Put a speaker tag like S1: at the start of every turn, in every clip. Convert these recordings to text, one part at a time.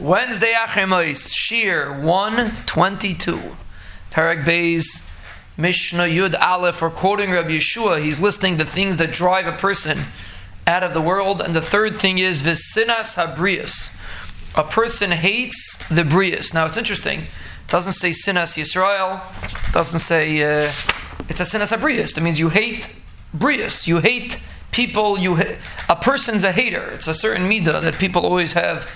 S1: Wednesday Achemos, Shir 122. Parak Beis, Mishnah Yud Aleph, or quoting Rabbi Yehoshua, he's listing the things that drive a person out of the world. And the third thing is Visinas Habrius. A person hates the Brius. Now it's interesting. It doesn't say Sinas Yisrael, doesn't say, uh, it's a Sinas Habrius. That means you hate Brius. You hate people, you ha- a person's a hater. It's a certain midah that people always have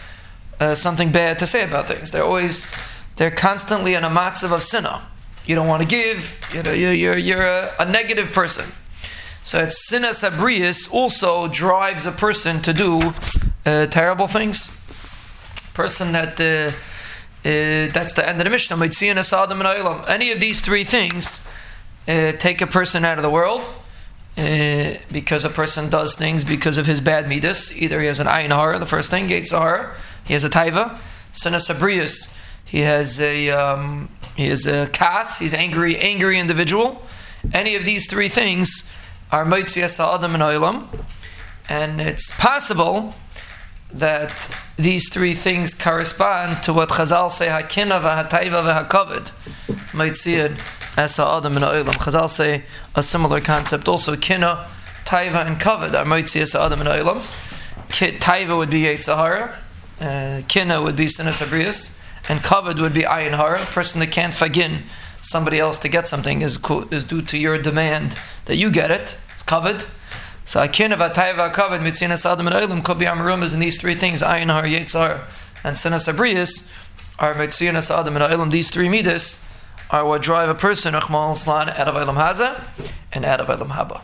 S1: uh, something bad to say about things. They're always, they're constantly in a matzav of sinna. You don't want to give. You know, you're you're, you're a, a negative person. So it's sinas abrius also drives a person to do uh, terrible things. Person that uh, uh, that's the end of the Mishnah. Any of these three things uh, take a person out of the world. Uh, because a person does things because of his bad midas. Either he has an ayin hara, the first thing, gates hara, he has a taiva, sinas abrius, he has a um, he has a kas, he's angry, angry individual. Any of these three things are moitzias adam and oilam, and it's possible that these three things correspond to what Chazal say hakina v'hataiva v'hakavod, moitziyad asa adam and oilam. Chazal say a similar concept also. Kina, taiva, and kavod are moitzias adam and oilam. Taiva would be Yetzahara uh, kina would be sinas abrius, and kavod would be ayin hara. A person that can't fagin somebody else to get something is is due to your demand that you get it. It's kavod. So akin of atayva kavod mitzinas adam and oilim could be amarumas in these three things ayin hara yetzar and sinas abrius are mitzinas adam and oilim. These three midas are what drive a person out of oilam haza and out of oilam haba.